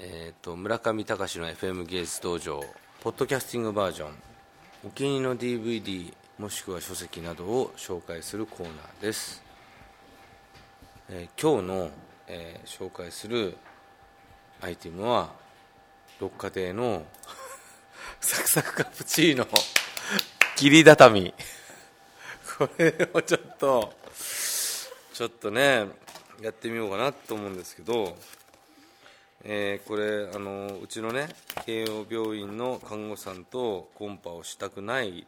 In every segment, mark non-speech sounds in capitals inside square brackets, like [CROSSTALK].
えーと、村上隆の FM 芸術道場ポッドキャスティングバージョンお気に入りの DVD もしくは書籍などを紹介するコーナーです、えー、今日の、えー、紹介するアイテムは六花亭の [LAUGHS] サクサクカプチーノ切り畳。これをちょっとちょっとねやってみようかなと思うんですけど、えー、これあのうちのね慶応病院の看護師さんとコンパをしたくない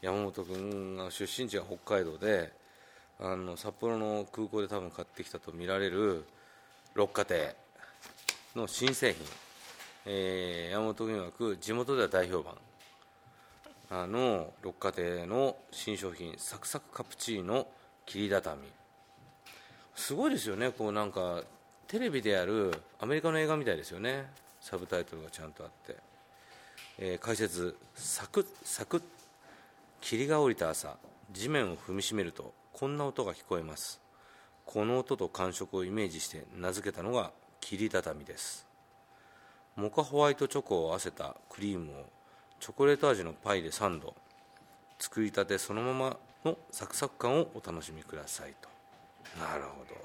山本君が出身地が北海道であの札幌の空港で多分買ってきたとみられる六花亭の新製品えー、山本君曰地元では大評判。あの六花亭の新商品サクサクカプチーノ切り畳。すごいですよね。こうなんかテレビでやるアメリカの映画みたいですよね。サブタイトルがちゃんとあって、えー、解説サクッサクッ霧が降りた朝。地面を踏みしめるとこんな音が聞こえます。この音と感触をイメージして名付けたのが切り畳です。モカホワイトチョコを合わせたクリームをチョコレート味のパイでサンド。作りたてそのままのサクサク感をお楽しみくださいと。なるほど。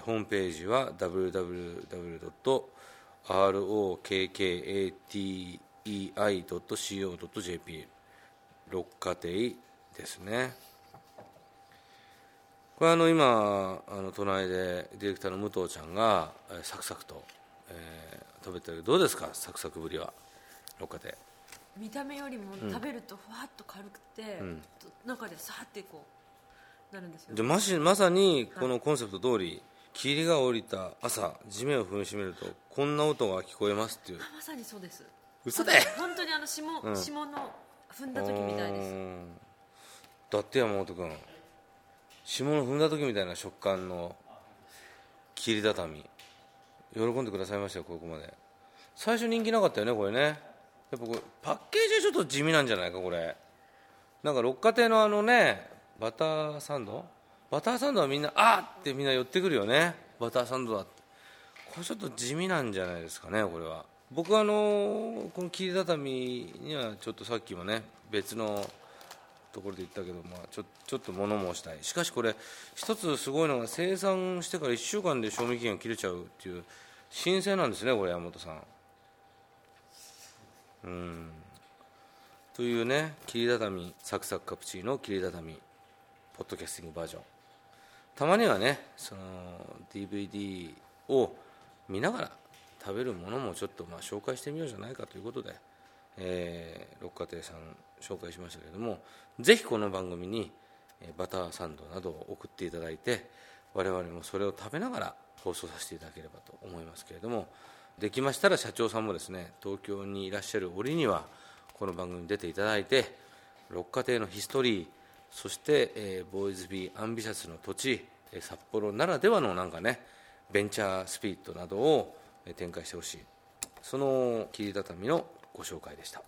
ホームページは www.rokkatei.co.jp 六花亭ですねこれあの今あの隣でディレクターの武藤ちゃんがサクサクと、えー、食べてるどうですかサクサクぶりは六花亭見た目よりも食べるとふわっと軽くて、うん、中でさってこうなるんですよ、ね、ましまさにこのコンセプト通り、霧が降りた朝地面を踏みしめるとこんな音が聞こえますっていう。まさにそうです。嘘で本当にあの霜,、うん、霜の踏んだ時みたいです。だって山本君霜の踏んだ時みたいな食感の霧畳喜んでくださいましたよここまで。最初人気なかったよねこれね。やっぱこれパッケージはちょっと地味なんじゃないかこれ。なんか六花亭のあのねバターサンドバターサンドはみんなあってみんな寄ってくるよね。バターサンドだって。これちょっと地味なんじゃないですかねこれは。僕はあのこの切り畳にはちょっとさっきもね別のところで言ったけど、まあ、ちょちょっと物申したい。しかしこれ一つすごいのが生産してから1週間で賞味期限切れちゃうっていう新鮮なんですねこれ山本さん。うん。というね切り畳サクサクカプチーノ切り畳ポッドキャスティングバージョン。たまにはねその DVD を見ながら食べるものもちょっとまあ紹介してみようじゃないかということで、えー、六花亭さん紹介しましたけれどもぜひこの番組にバターサンドなどを送っていただいて我々もそれを食べながら放送させていただければと思いますけれどもできましたら社長さんもですね東京にいらっしゃる折にはこの番組に出ていただいて六花亭のヒストリーそして、えー、ボーイズビーアンビシャスの土地え札幌ならではのなんかねベンチャースピリットなどを展開してほしい。その切り畳みのご紹介でした。